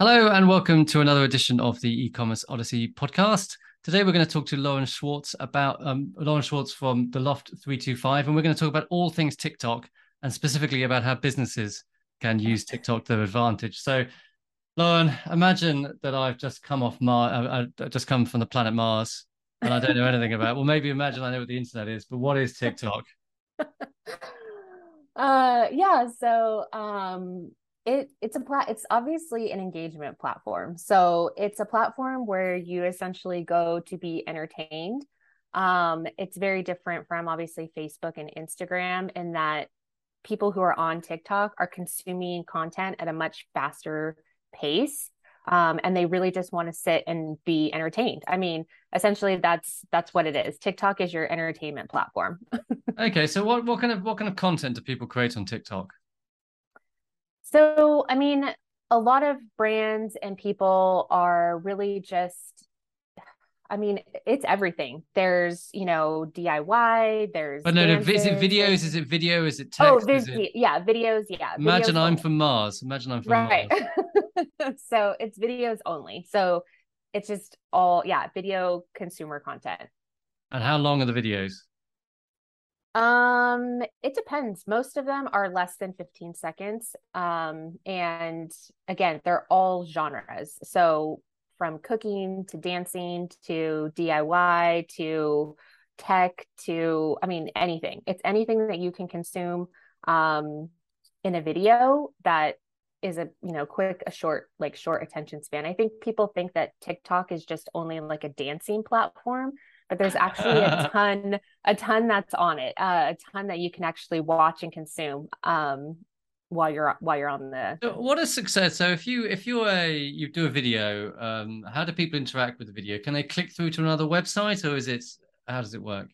Hello, and welcome to another edition of the e-commerce Odyssey podcast. Today, we're going to talk to Lauren Schwartz about um, Lauren Schwartz from the Loft 325, and we're going to talk about all things TikTok and specifically about how businesses can use TikTok to their advantage. So, Lauren, imagine that I've just come off Mars, I've just come from the planet Mars, and I don't know anything about. Well, maybe imagine I know what the internet is, but what is TikTok? uh, yeah. So, um, it it's a plat it's obviously an engagement platform. So it's a platform where you essentially go to be entertained. Um it's very different from obviously facebook and instagram in that people who are on tiktok are consuming content at a much faster pace um, and they really just want to sit and be entertained. I mean essentially that's that's what it is. Tiktok is your entertainment platform. Okay so what what kind of what kind of content do people create on tiktok so, I mean, a lot of brands and people are really just I mean, it's everything. There's, you know, DIY. There's. But no, no. Is it videos? Is it video? Is it oh, text? Oh, vis- it... yeah, videos. Yeah. Imagine videos I'm only. from Mars. Imagine I'm from right. Mars. so it's videos only. So it's just all yeah, video consumer content. And how long are the videos? Um, it depends. Most of them are less than 15 seconds. Um, and again, they're all genres. So from cooking to dancing to DIY to tech to I mean anything. It's anything that you can consume um in a video that is a you know quick a short like short attention span. I think people think that TikTok is just only like a dancing platform but there's actually a ton a ton that's on it uh, a ton that you can actually watch and consume um, while you're while you're on the what a success? So if you if you're a you do a video um, how do people interact with the video? Can they click through to another website or is it how does it work?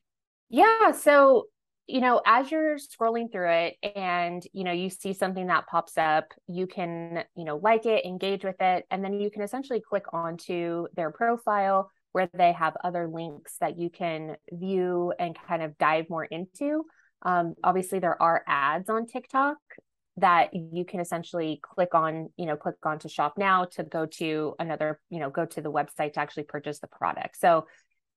Yeah so you know as you're scrolling through it and you know you see something that pops up you can you know like it engage with it and then you can essentially click onto their profile where they have other links that you can view and kind of dive more into. Um, obviously, there are ads on TikTok that you can essentially click on, you know, click on to shop now to go to another, you know, go to the website to actually purchase the product. So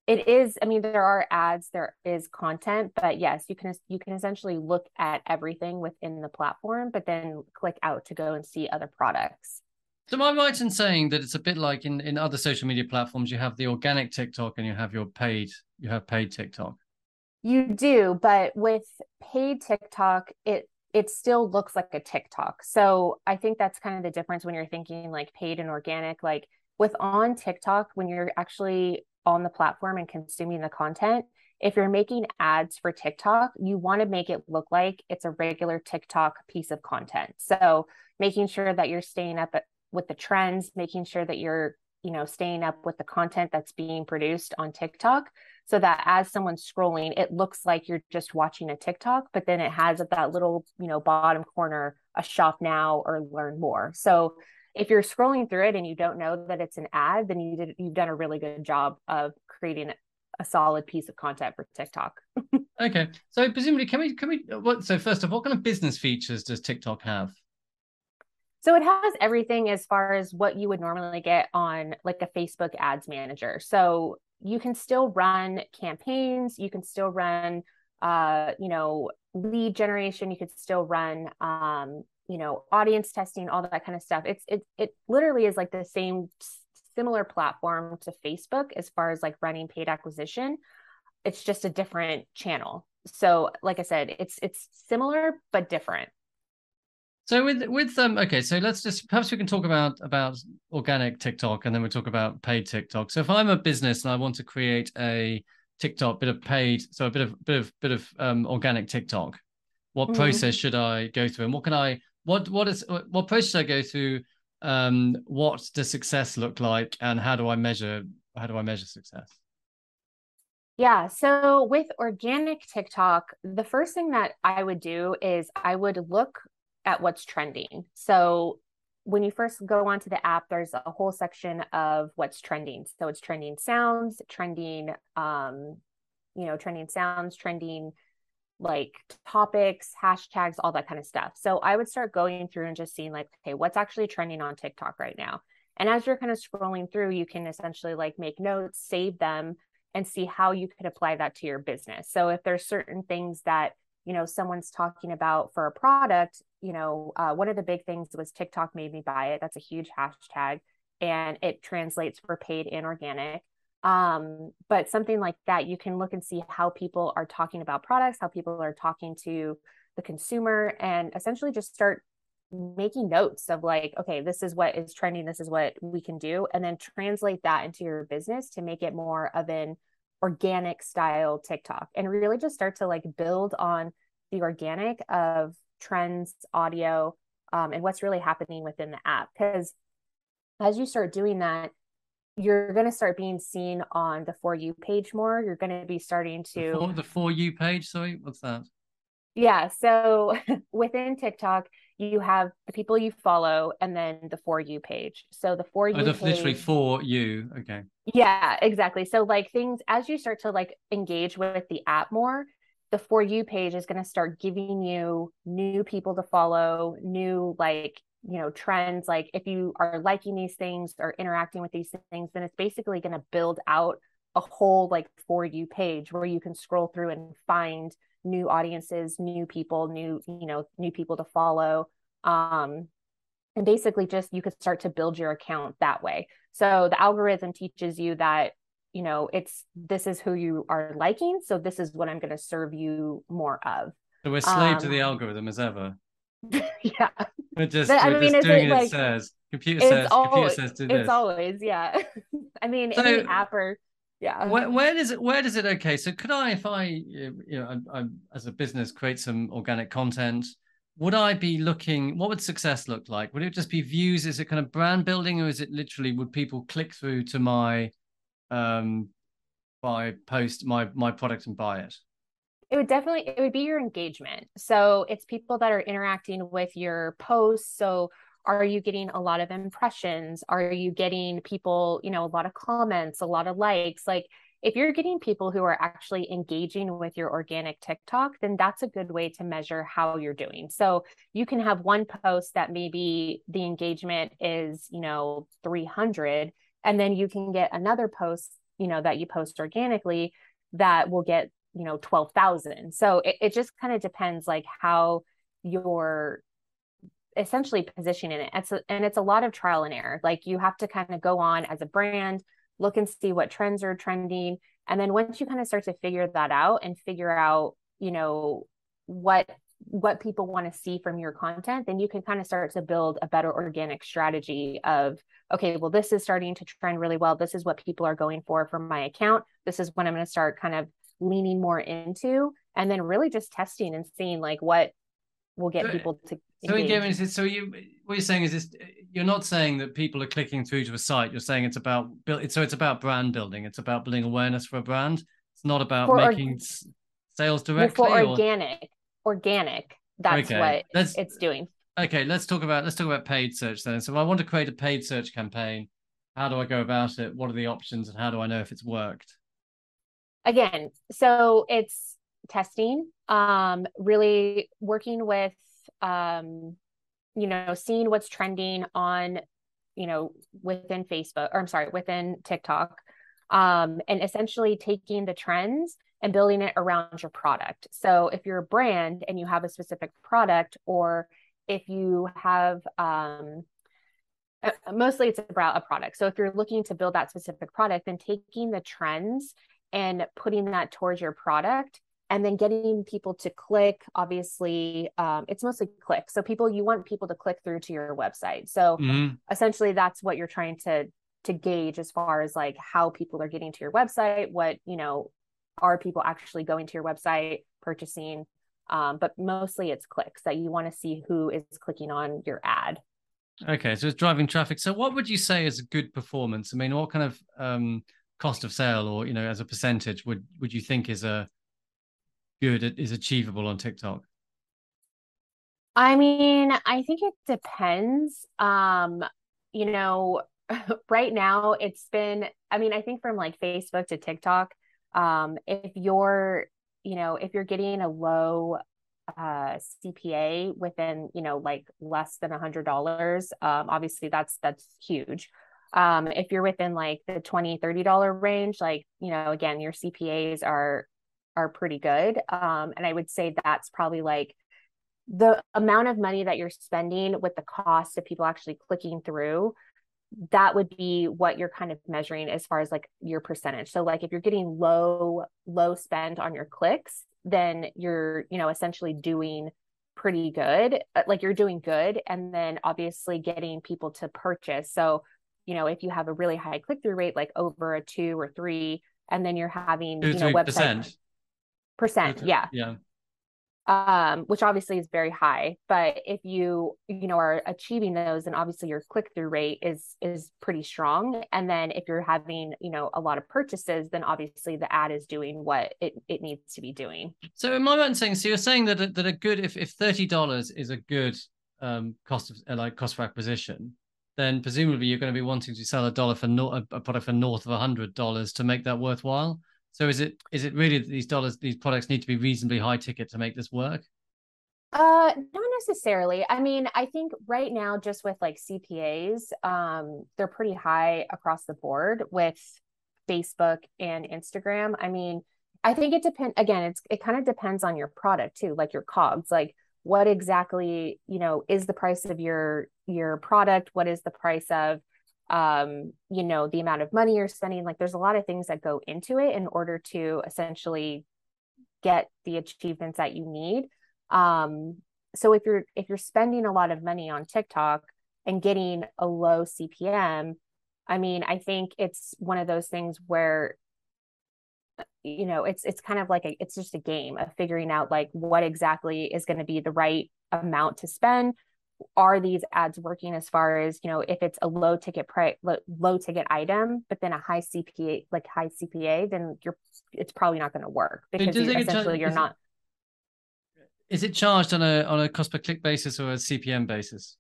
it is, I mean, there are ads, there is content, but yes, you can you can essentially look at everything within the platform, but then click out to go and see other products. So am I right in saying that it's a bit like in, in other social media platforms, you have the organic TikTok and you have your paid, you have paid TikTok? You do, but with paid TikTok, it it still looks like a TikTok. So I think that's kind of the difference when you're thinking like paid and organic. Like with on TikTok, when you're actually on the platform and consuming the content, if you're making ads for TikTok, you want to make it look like it's a regular TikTok piece of content. So making sure that you're staying up with the trends, making sure that you're, you know, staying up with the content that's being produced on TikTok so that as someone's scrolling, it looks like you're just watching a TikTok, but then it has that little, you know, bottom corner a shop now or learn more. So if you're scrolling through it and you don't know that it's an ad, then you did you've done a really good job of creating a solid piece of content for TikTok. okay. So presumably can we can we what so first of all, what kind of business features does TikTok have? So it has everything as far as what you would normally get on like a Facebook ads manager. So you can still run campaigns, you can still run uh, you know, lead generation, you could still run um, you know, audience testing, all that kind of stuff. It's it it literally is like the same similar platform to Facebook as far as like running paid acquisition. It's just a different channel. So like I said, it's it's similar but different. So with with um okay, so let's just perhaps we can talk about about organic TikTok and then we'll talk about paid TikTok. So if I'm a business and I want to create a TikTok bit of paid, so a bit of bit of bit of um organic TikTok, what mm-hmm. process should I go through and what can I what what is what process should I go through? Um, what does success look like and how do I measure how do I measure success? Yeah. So with organic TikTok, the first thing that I would do is I would look at what's trending. So when you first go onto the app, there's a whole section of what's trending. So it's trending sounds, trending, um, you know, trending sounds, trending like topics, hashtags, all that kind of stuff. So I would start going through and just seeing like, okay, what's actually trending on TikTok right now? And as you're kind of scrolling through, you can essentially like make notes, save them, and see how you could apply that to your business. So if there's certain things that you know someone's talking about for a product, you know, uh, one of the big things was TikTok made me buy it. That's a huge hashtag, and it translates for paid and organic. Um, but something like that, you can look and see how people are talking about products, how people are talking to the consumer, and essentially just start making notes of like okay this is what is trending this is what we can do and then translate that into your business to make it more of an organic style tiktok and really just start to like build on the organic of trends audio um, and what's really happening within the app because as you start doing that you're going to start being seen on the for you page more you're going to be starting to the for, the for you page sorry what's that yeah so within tiktok you have the people you follow and then the for you page. So the for you oh, page, literally for you. Okay. Yeah, exactly. So like things as you start to like engage with the app more, the for you page is going to start giving you new people to follow, new like you know trends like if you are liking these things or interacting with these things then it's basically going to build out a whole like for you page where you can scroll through and find new audiences new people new you know new people to follow um and basically just you could start to build your account that way. So the algorithm teaches you that you know it's this is who you are liking so this is what i'm going to serve you more of. So we're slave um, to the um, algorithm as ever. Yeah. We're just but, we're I mean, just doing it, like, it says. Computer says computer says do this. it's always yeah. I mean so, any app or yeah. where, where does it where does it okay so could i if i you know I'm, I'm, as a business create some organic content would i be looking what would success look like? Would it just be views? Is it kind of brand building or is it literally would people click through to my um by post my my product and buy it? It would definitely it would be your engagement. So it's people that are interacting with your posts. So are you getting a lot of impressions? Are you getting people you know a lot of comments a lot of likes? Like if you're getting people who are actually engaging with your organic TikTok, then that's a good way to measure how you're doing. So you can have one post that maybe the engagement is, you know, 300, and then you can get another post, you know, that you post organically that will get, you know, 12,000. So it, it just kind of depends like how your essentially positioning it. It's a, and it's a lot of trial and error. Like you have to kind of go on as a brand, look and see what trends are trending. And then once you kind of start to figure that out and figure out, you know, what what people want to see from your content, then you can kind of start to build a better organic strategy of, okay, well, this is starting to trend really well. This is what people are going for from my account. This is when I'm going to start kind of leaning more into and then really just testing and seeing like what will get people to so again, so you what you're saying is this: you're not saying that people are clicking through to a site. You're saying it's about build. So it's about brand building. It's about building awareness for a brand. It's not about for making org- sales directly. for organic, or... organic. That's okay. what let's, it's doing. Okay, let's talk about let's talk about paid search then. So if I want to create a paid search campaign, how do I go about it? What are the options, and how do I know if it's worked? Again, so it's testing, um, really working with um, you know, seeing what's trending on, you know, within Facebook, or I'm sorry, within TikTok, um, and essentially taking the trends and building it around your product. So if you're a brand and you have a specific product, or if you have, um, uh, mostly it's about a product. So if you're looking to build that specific product, then taking the trends and putting that towards your product and then getting people to click obviously um, it's mostly click so people you want people to click through to your website so mm-hmm. essentially that's what you're trying to to gauge as far as like how people are getting to your website what you know are people actually going to your website purchasing um, but mostly it's clicks that you want to see who is clicking on your ad okay so it's driving traffic so what would you say is a good performance i mean what kind of um, cost of sale or you know as a percentage would would you think is a good is achievable on TikTok? I mean, I think it depends. Um, you know, right now it's been, I mean, I think from like Facebook to TikTok, um, if you're, you know, if you're getting a low uh CPA within, you know, like less than a hundred dollars, um, obviously that's that's huge. Um, if you're within like the 20 30 dollar range, like you know, again, your CPAs are are pretty good. Um, and I would say that's probably like the amount of money that you're spending with the cost of people actually clicking through that would be what you're kind of measuring as far as like your percentage. So like if you're getting low low spend on your clicks then you're you know essentially doing pretty good uh, like you're doing good and then obviously getting people to purchase. So you know if you have a really high click-through rate like over a two or three and then you're having you know website percent. yeah. yeah um, which obviously is very high. But if you you know are achieving those, then obviously your click through rate is is pretty strong. And then if you're having you know a lot of purchases, then obviously the ad is doing what it, it needs to be doing. So am I right in saying? So you're saying that a, that a good if if thirty dollars is a good um, cost of uh, like cost for acquisition, then presumably you're going to be wanting to sell a dollar for no, a product for north of a hundred dollars to make that worthwhile. So is it is it really that these dollars these products need to be reasonably high ticket to make this work? Uh, not necessarily. I mean, I think right now, just with like CPAs, um, they're pretty high across the board with Facebook and Instagram. I mean, I think it depends. Again, it's it kind of depends on your product too, like your cogs, like what exactly you know is the price of your your product, what is the price of um, you know, the amount of money you're spending. Like there's a lot of things that go into it in order to essentially get the achievements that you need. Um, so if you're if you're spending a lot of money on TikTok and getting a low CPM, I mean, I think it's one of those things where you know it's it's kind of like a it's just a game of figuring out like what exactly is going to be the right amount to spend are these ads working as far as you know if it's a low ticket price low, low ticket item but then a high cpa like high cpa then you're it's probably not going to work because you, essentially you're not it, is it charged on a on a cost per click basis or a cpm basis?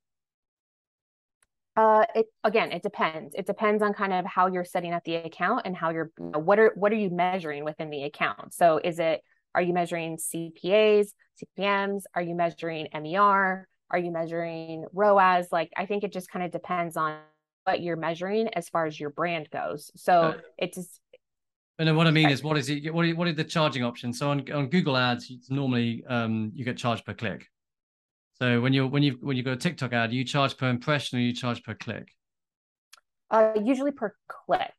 Uh it again it depends. It depends on kind of how you're setting up the account and how you're you know, what are what are you measuring within the account? So is it are you measuring cpas cpms are you measuring mer are you measuring ROAS? Like, I think it just kind of depends on what you're measuring as far as your brand goes. So uh, it's. And then what I mean is, what is it? What are, what are the charging options? So on, on Google Ads, it's normally um, you get charged per click. So when you when you when you go a TikTok ad, you charge per impression or you charge per click? Uh, usually per click.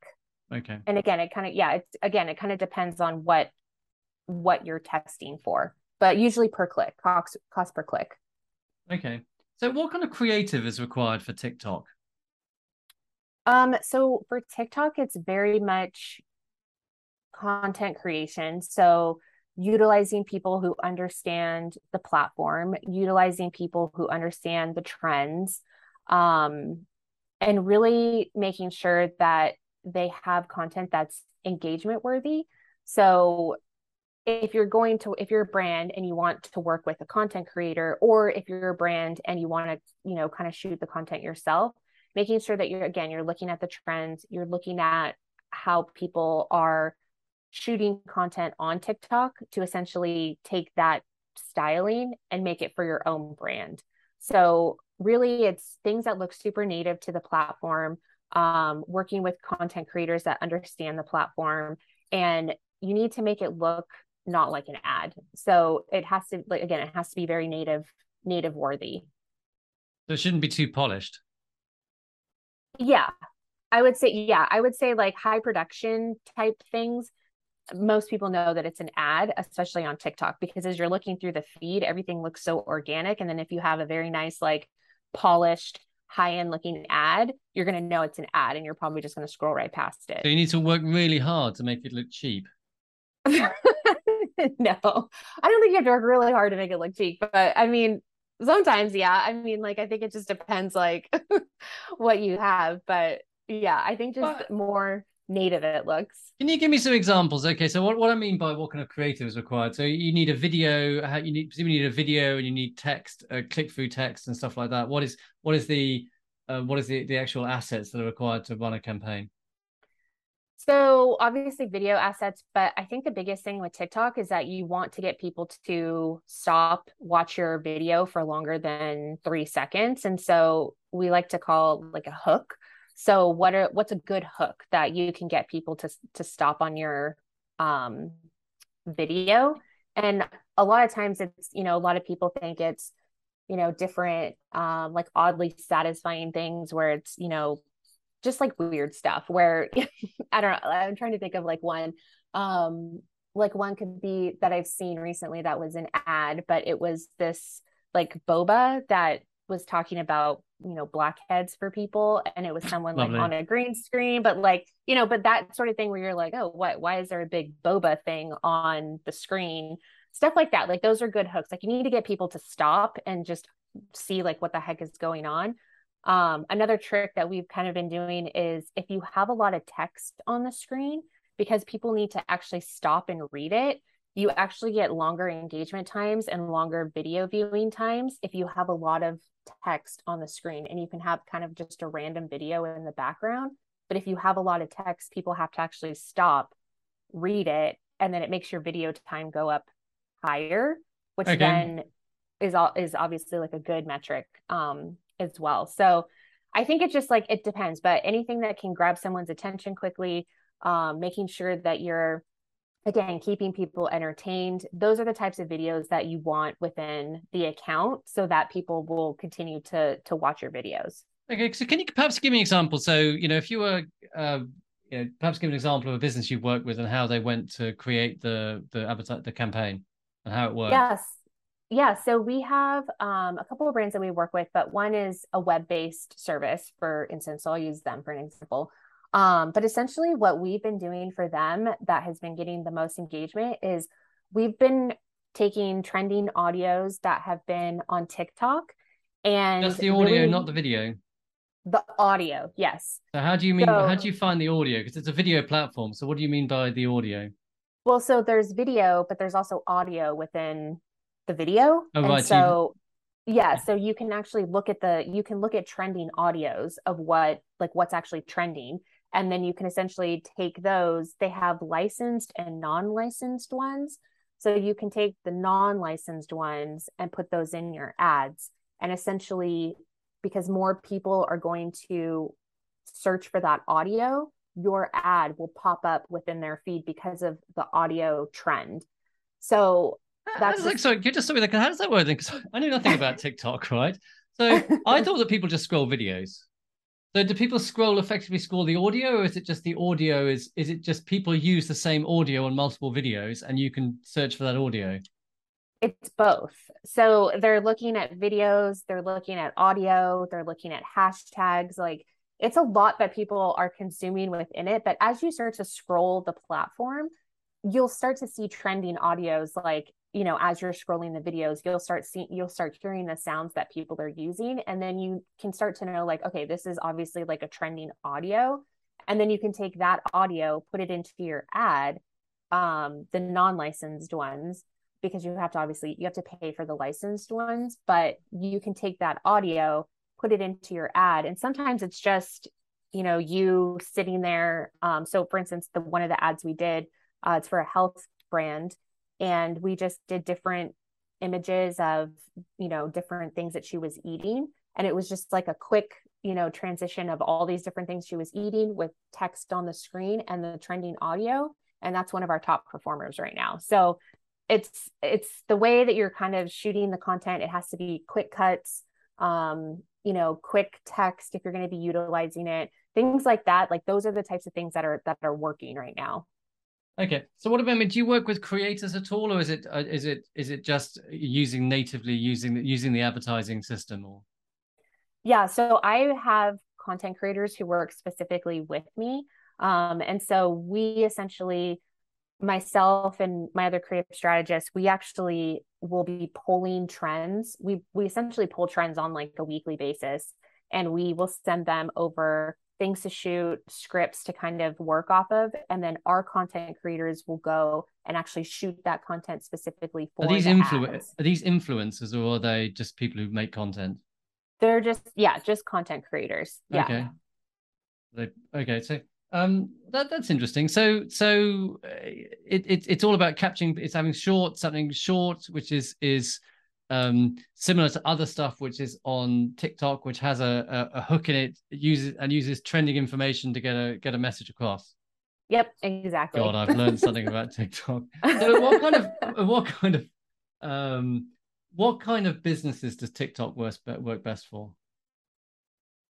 Okay. And again, it kind of yeah, it's again, it kind of depends on what what you're testing for, but usually per click, cost cost per click. Okay. So what kind of creative is required for TikTok? Um, so for TikTok, it's very much content creation. So utilizing people who understand the platform, utilizing people who understand the trends, um, and really making sure that they have content that's engagement worthy. So if you're going to if you're a brand and you want to work with a content creator or if you're a brand and you want to you know kind of shoot the content yourself making sure that you're again you're looking at the trends you're looking at how people are shooting content on TikTok to essentially take that styling and make it for your own brand. So really it's things that look super native to the platform um, working with content creators that understand the platform and you need to make it look not like an ad. So it has to like again, it has to be very native, native worthy. So it shouldn't be too polished. Yeah. I would say, yeah, I would say like high production type things. Most people know that it's an ad, especially on TikTok, because as you're looking through the feed, everything looks so organic. And then if you have a very nice, like polished, high end looking ad, you're going to know it's an ad and you're probably just going to scroll right past it. So you need to work really hard to make it look cheap. no, I don't think you have to work really hard to make it look cheap, but I mean, sometimes, yeah. I mean, like, I think it just depends, like, what you have, but yeah, I think just more native it looks. Can you give me some examples? Okay, so what, what I mean by what kind of creative is required? So you need a video, you need you need a video, and you need text, uh, click through text, and stuff like that. What is what is the uh, what is the the actual assets that are required to run a campaign? So obviously video assets, but I think the biggest thing with TikTok is that you want to get people to stop watch your video for longer than three seconds. And so we like to call like a hook. So what are what's a good hook that you can get people to to stop on your um video? And a lot of times it's, you know, a lot of people think it's, you know, different um like oddly satisfying things where it's, you know, just like weird stuff where I don't know, I'm trying to think of like one um like one could be that I've seen recently that was an ad, but it was this like boba that was talking about you know blackheads for people and it was someone like on a green screen but like you know but that sort of thing where you're like oh what why is there a big boba thing on the screen? Stuff like that like those are good hooks like you need to get people to stop and just see like what the heck is going on um another trick that we've kind of been doing is if you have a lot of text on the screen because people need to actually stop and read it you actually get longer engagement times and longer video viewing times if you have a lot of text on the screen and you can have kind of just a random video in the background. But if you have a lot of text, people have to actually stop, read it, and then it makes your video time go up higher, which okay. then is all is obviously like a good metric um as well. So I think it's just like it depends, but anything that can grab someone's attention quickly, um, making sure that you're again keeping people entertained those are the types of videos that you want within the account so that people will continue to to watch your videos. Okay so can you perhaps give me an example? So you know if you were uh, you know, perhaps give an example of a business you've worked with and how they went to create the the advertise the campaign and how it worked. Yes yeah so we have um, a couple of brands that we work with but one is a web-based service for instance so i'll use them for an example um, but essentially, what we've been doing for them that has been getting the most engagement is we've been taking trending audios that have been on TikTok and just the audio, really, not the video. The audio, yes. So how do you mean? So, how do you find the audio? Because it's a video platform. So what do you mean by the audio? Well, so there's video, but there's also audio within the video. Oh, and right. So yeah so you can actually look at the you can look at trending audios of what like what's actually trending and then you can essentially take those they have licensed and non-licensed ones so you can take the non-licensed ones and put those in your ads and essentially because more people are going to search for that audio your ad will pop up within their feed because of the audio trend so that's just... like so you just like how does that work then? because i knew nothing about tiktok right so i thought that people just scroll videos so do people scroll effectively scroll the audio, or is it just the audio? Is is it just people use the same audio on multiple videos and you can search for that audio? It's both. So they're looking at videos, they're looking at audio, they're looking at hashtags. Like it's a lot that people are consuming within it. But as you start to scroll the platform, you'll start to see trending audios like you know as you're scrolling the videos you'll start seeing you'll start hearing the sounds that people are using and then you can start to know like okay this is obviously like a trending audio and then you can take that audio put it into your ad um the non-licensed ones because you have to obviously you have to pay for the licensed ones but you can take that audio put it into your ad and sometimes it's just you know you sitting there um so for instance the one of the ads we did uh, it's for a health brand and we just did different images of you know different things that she was eating. And it was just like a quick you know transition of all these different things she was eating with text on the screen and the trending audio. And that's one of our top performers right now. So it's it's the way that you're kind of shooting the content it has to be quick cuts um you know quick text if you're going to be utilizing it things like that. Like those are the types of things that are that are working right now Okay. So what about? I mean, do you work with creators at all, or is it uh, is it is it just using natively using the, using the advertising system? Or yeah, so I have content creators who work specifically with me, um, and so we essentially myself and my other creative strategists we actually will be pulling trends we we essentially pull trends on like a weekly basis and we will send them over things to shoot, scripts to kind of work off of, and then our content creators will go and actually shoot that content specifically for. Are these the influ- Are these influencers, or are they just people who make content? They're just yeah, just content creators. Yeah. Okay. They, okay, so um, that that's interesting. So so uh, it, it it's all about capturing. It's having short something short, which is is um, similar to other stuff which is on TikTok, which has a, a, a hook in it, it uses and uses trending information to get a get a message across. Yep, exactly. God, I've learned something about TikTok. So, what kind of what kind of um, what kind of businesses does TikTok work work best for?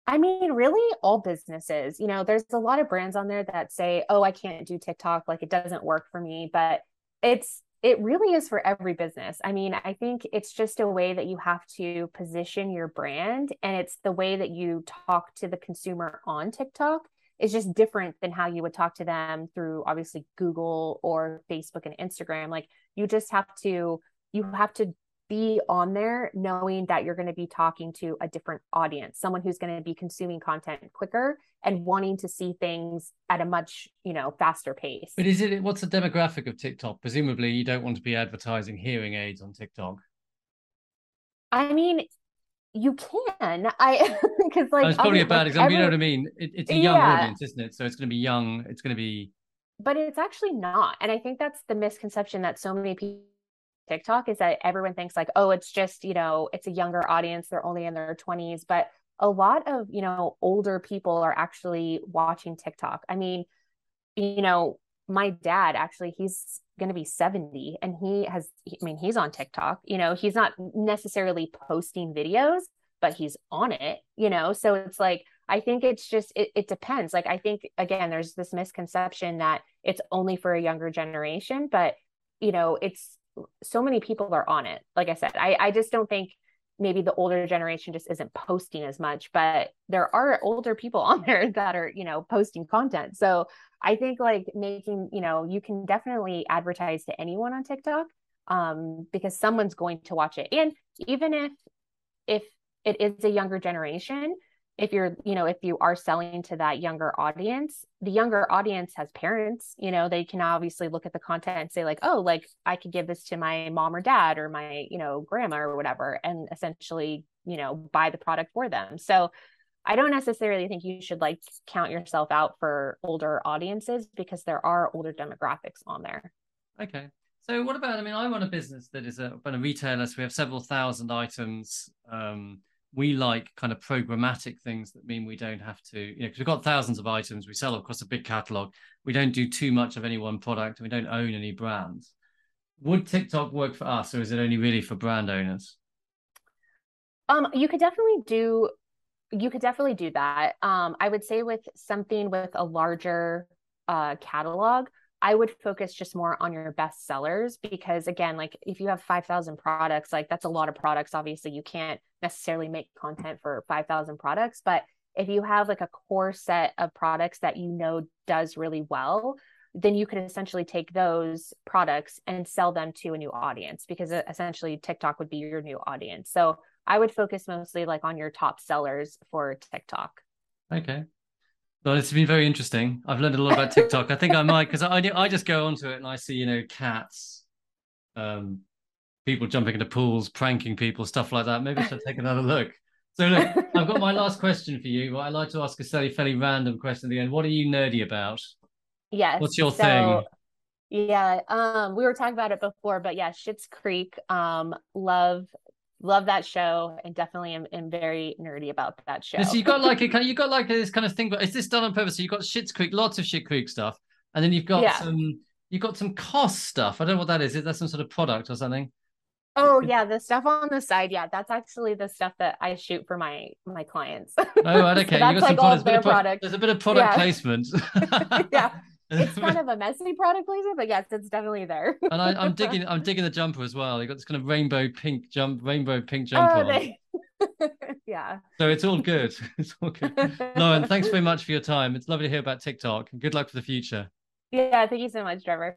I mean, really, all businesses. You know, there's a lot of brands on there that say, "Oh, I can't do TikTok; like it doesn't work for me." But it's it really is for every business. I mean, I think it's just a way that you have to position your brand, and it's the way that you talk to the consumer on TikTok is just different than how you would talk to them through obviously Google or Facebook and Instagram. Like you just have to you have to be on there knowing that you're going to be talking to a different audience someone who's going to be consuming content quicker and wanting to see things at a much you know faster pace but is it what's the demographic of tiktok presumably you don't want to be advertising hearing aids on tiktok i mean you can i because like it's probably a bad example every, you know what i mean it, it's a young yeah. audience isn't it so it's going to be young it's going to be but it's actually not and i think that's the misconception that so many people TikTok is that everyone thinks like, oh, it's just, you know, it's a younger audience. They're only in their 20s. But a lot of, you know, older people are actually watching TikTok. I mean, you know, my dad actually, he's going to be 70 and he has, I mean, he's on TikTok. You know, he's not necessarily posting videos, but he's on it, you know? So it's like, I think it's just, it, it depends. Like, I think, again, there's this misconception that it's only for a younger generation, but, you know, it's, so many people are on it. Like I said, I, I just don't think maybe the older generation just isn't posting as much, but there are older people on there that are, you know, posting content. So I think like making, you know, you can definitely advertise to anyone on TikTok um, because someone's going to watch it. And even if if it is a younger generation, if you're you know if you are selling to that younger audience the younger audience has parents you know they can obviously look at the content and say like oh like i could give this to my mom or dad or my you know grandma or whatever and essentially you know buy the product for them. So i don't necessarily think you should like count yourself out for older audiences because there are older demographics on there. Okay. So what about i mean i run a business that is a, a retailer so we have several thousand items um we like kind of programmatic things that mean we don't have to, you know, because we've got thousands of items we sell across a big catalog. We don't do too much of any one product and we don't own any brands. Would TikTok work for us or is it only really for brand owners? Um, you could definitely do you could definitely do that. Um, I would say with something with a larger uh, catalog, I would focus just more on your best sellers because again, like if you have 5,000 products, like that's a lot of products. Obviously, you can't necessarily make content for 5,000 products, but if you have like a core set of products that you know does really well, then you can essentially take those products and sell them to a new audience because uh, essentially TikTok would be your new audience. So I would focus mostly like on your top sellers for TikTok. Okay. Well, it's been very interesting. I've learned a lot about TikTok. I think I might because I I just go onto it and I see you know cats, um, people jumping into pools, pranking people, stuff like that. Maybe I should take another look. So look, I've got my last question for you. But I like to ask a fairly, fairly random question at the end. What are you nerdy about? Yes. What's your so, thing? Yeah, um, we were talking about it before, but yeah, Schitt's Creek. Um, love love that show and definitely am, am very nerdy about that show. so you got like a kind, you got like this kind of thing, but is this done on purpose? So you've got Schitt's Creek, lots of Shit Creek stuff, and then you've got yeah. some you've got some cost stuff. I don't know what that is. Is that some sort of product or something? Oh yeah, the stuff on the side. Yeah, that's actually the stuff that I shoot for my my clients. Oh, right, okay. so that's like all their product. There's a bit of product yeah. placement. yeah, it's kind of a messy product placement, but yes, it's definitely there. and I, am digging, I'm digging the jumper as well. You got this kind of rainbow pink jump, rainbow pink oh, jumper. Oh, they... yeah. So it's all good. It's all good. Lauren, thanks very much for your time. It's lovely to hear about TikTok. Good luck for the future. Yeah, thank you so much, Trevor.